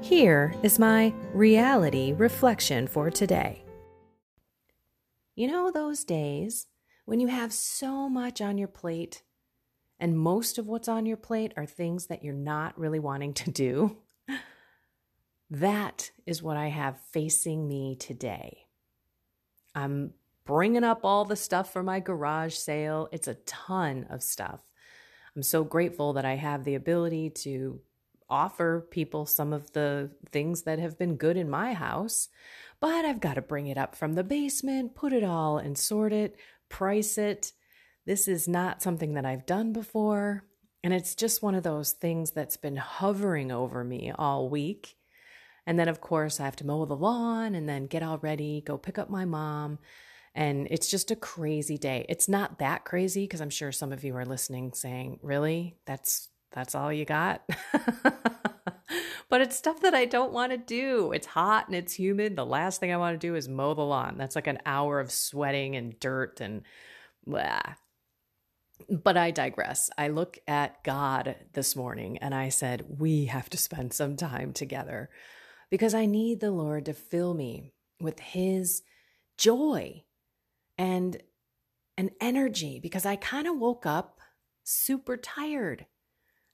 Here is my reality reflection for today. You know, those days when you have so much on your plate, and most of what's on your plate are things that you're not really wanting to do? That is what I have facing me today. I'm bringing up all the stuff for my garage sale. It's a ton of stuff. I'm so grateful that I have the ability to offer people some of the things that have been good in my house, but I've got to bring it up from the basement, put it all and sort it, price it. This is not something that I've done before. And it's just one of those things that's been hovering over me all week. And then, of course, I have to mow the lawn and then get all ready, go pick up my mom. And it's just a crazy day. It's not that crazy because I'm sure some of you are listening saying, Really? That's that's all you got. but it's stuff that I don't want to do. It's hot and it's humid. The last thing I want to do is mow the lawn. That's like an hour of sweating and dirt and blah. But I digress. I look at God this morning and I said, We have to spend some time together because I need the Lord to fill me with His joy and an energy because I kind of woke up super tired.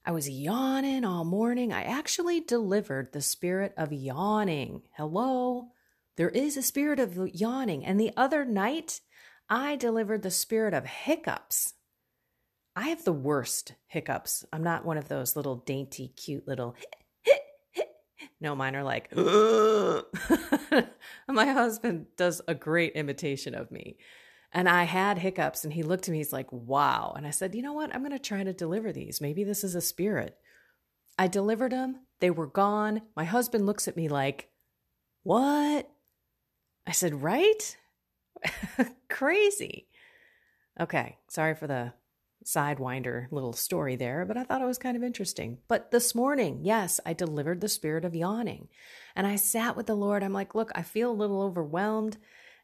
I was yawning all morning. I actually delivered the spirit of yawning. Hello? There is a spirit of yawning. And the other night, I delivered the spirit of hiccups. I have the worst hiccups. I'm not one of those little dainty, cute little. no, mine are like. My husband does a great imitation of me. And I had hiccups, and he looked at me, he's like, wow. And I said, you know what? I'm going to try to deliver these. Maybe this is a spirit. I delivered them, they were gone. My husband looks at me like, what? I said, right? Crazy. Okay, sorry for the sidewinder little story there, but I thought it was kind of interesting. But this morning, yes, I delivered the spirit of yawning. And I sat with the Lord. I'm like, look, I feel a little overwhelmed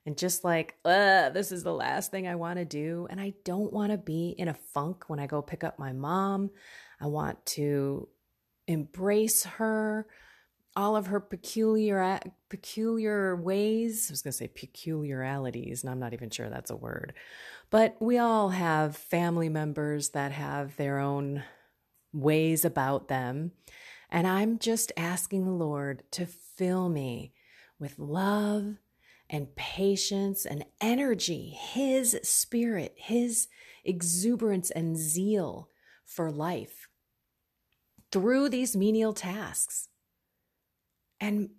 and just like, this is the last thing I want to do. And I don't want to be in a funk when I go pick up my mom. I want to embrace her, all of her peculiar peculiar ways. I was going to say peculiarities, and I'm not even sure that's a word. But we all have family members that have their own ways about them. And I'm just asking the Lord to fill me with love and patience and energy, His spirit, His exuberance and zeal for life through these menial tasks. And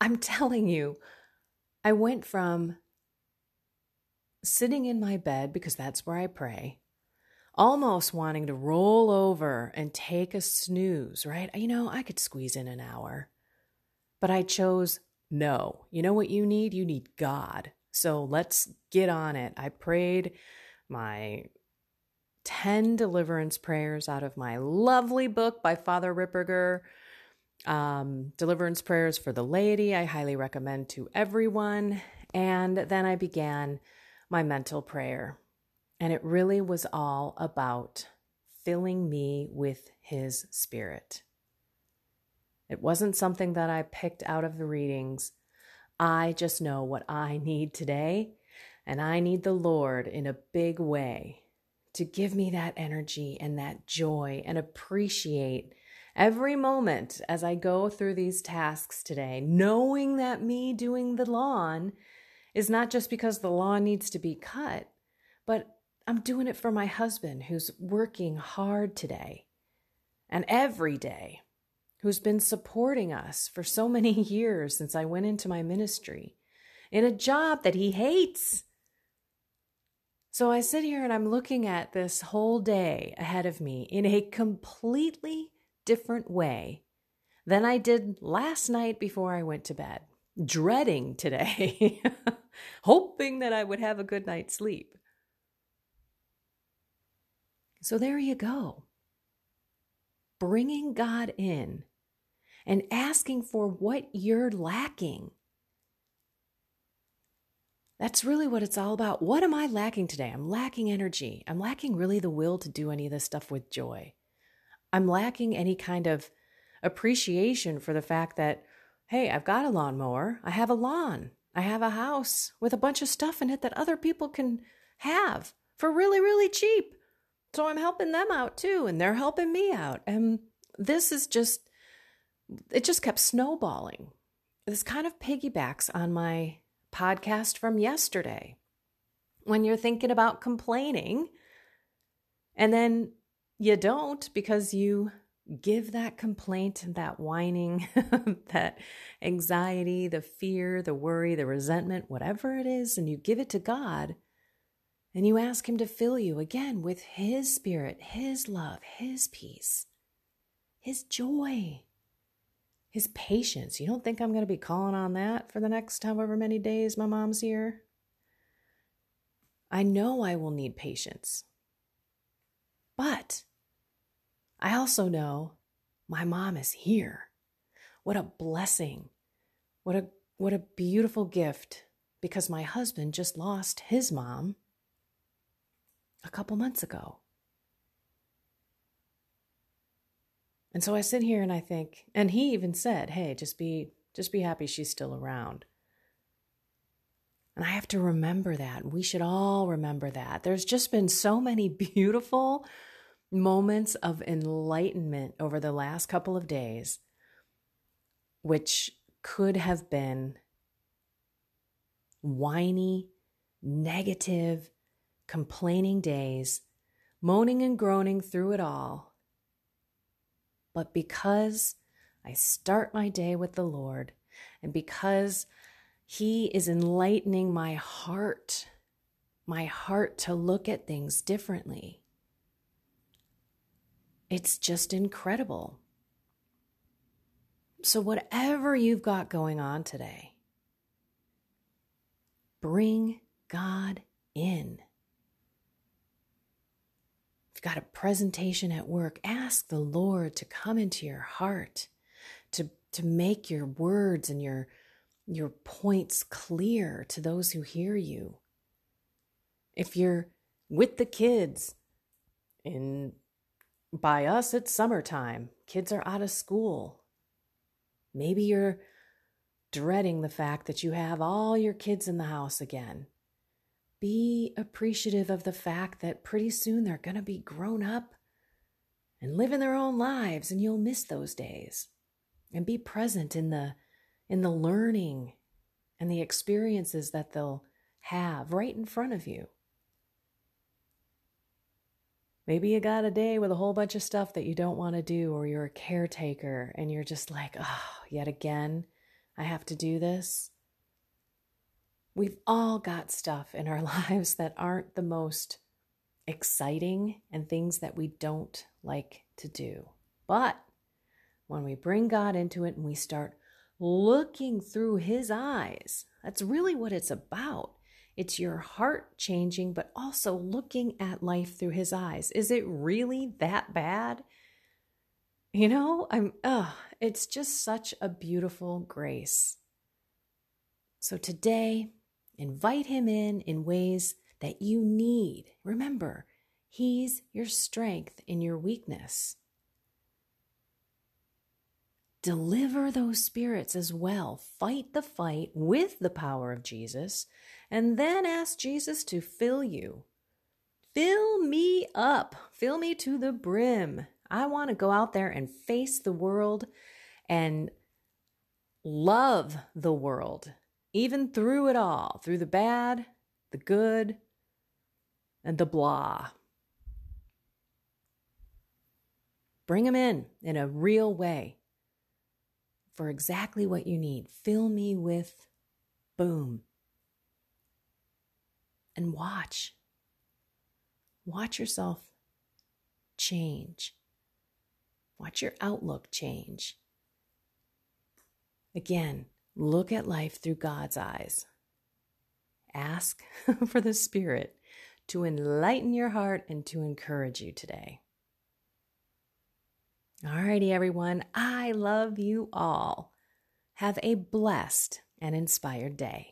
I'm telling you, I went from sitting in my bed, because that's where I pray, almost wanting to roll over and take a snooze, right? You know, I could squeeze in an hour, but I chose no. You know what you need? You need God. So let's get on it. I prayed my 10 deliverance prayers out of my lovely book by Father Ripperger. Um, deliverance prayers for the laity, I highly recommend to everyone. And then I began my mental prayer. And it really was all about filling me with His Spirit. It wasn't something that I picked out of the readings. I just know what I need today, and I need the Lord in a big way to give me that energy and that joy and appreciate every moment as I go through these tasks today, knowing that me doing the lawn is not just because the lawn needs to be cut, but I'm doing it for my husband who's working hard today and every day, who's been supporting us for so many years since I went into my ministry in a job that he hates. So I sit here and I'm looking at this whole day ahead of me in a completely different way than I did last night before I went to bed, dreading today, hoping that I would have a good night's sleep. So there you go. Bringing God in and asking for what you're lacking. That's really what it's all about. What am I lacking today? I'm lacking energy. I'm lacking really the will to do any of this stuff with joy. I'm lacking any kind of appreciation for the fact that, hey, I've got a lawnmower, I have a lawn, I have a house with a bunch of stuff in it that other people can have for really, really cheap. So I'm helping them out too, and they're helping me out. And this is just, it just kept snowballing. This kind of piggybacks on my podcast from yesterday. When you're thinking about complaining, and then you don't because you give that complaint that whining, that anxiety, the fear, the worry, the resentment, whatever it is, and you give it to God and you ask Him to fill you again with His Spirit, His love, His peace, His joy, His patience. You don't think I'm going to be calling on that for the next however many days my mom's here? I know I will need patience. But I also know my mom is here. What a blessing. What a what a beautiful gift because my husband just lost his mom a couple months ago. And so I sit here and I think, and he even said, "Hey, just be just be happy she's still around." And I have to remember that. We should all remember that. There's just been so many beautiful moments of enlightenment over the last couple of days, which could have been whiny, negative, complaining days, moaning and groaning through it all. But because I start my day with the Lord, and because He is enlightening my heart, my heart to look at things differently it's just incredible. So, whatever you've got going on today, bring God in. You've got a presentation at work, ask the Lord to come into your heart, to, to make your words and your, your points clear to those who hear you. If you're with the kids in by us, it's summertime. Kids are out of school. Maybe you're dreading the fact that you have all your kids in the house again. Be appreciative of the fact that pretty soon they're going to be grown up and living their own lives and you'll miss those days. And be present in the in the learning and the experiences that they'll have right in front of you. Maybe you got a day with a whole bunch of stuff that you don't want to do, or you're a caretaker and you're just like, oh, yet again, I have to do this. We've all got stuff in our lives that aren't the most exciting and things that we don't like to do. But when we bring God into it and we start looking through His eyes, that's really what it's about. It's your heart changing, but also looking at life through his eyes. Is it really that bad? You know, I'm, oh, it's just such a beautiful grace. So today, Invite Him in in ways that you need. Remember, He's your strength in your weakness. Deliver those spirits as well. Fight the fight with the power of Jesus, and then ask Jesus to fill you. Fill me up, fill me to the brim. I want to go out there and face the world and love the world, even through it all, through the bad, the good, and the blah. Bring them in in a real way for exactly what you need. Fill me with boom. And watch. Watch yourself change. Watch your outlook change. Again, look at life through God's eyes. Ask for the Spirit to enlighten your heart and to encourage you today. Alrighty, everyone. I love you all. Have a blessed and inspired day.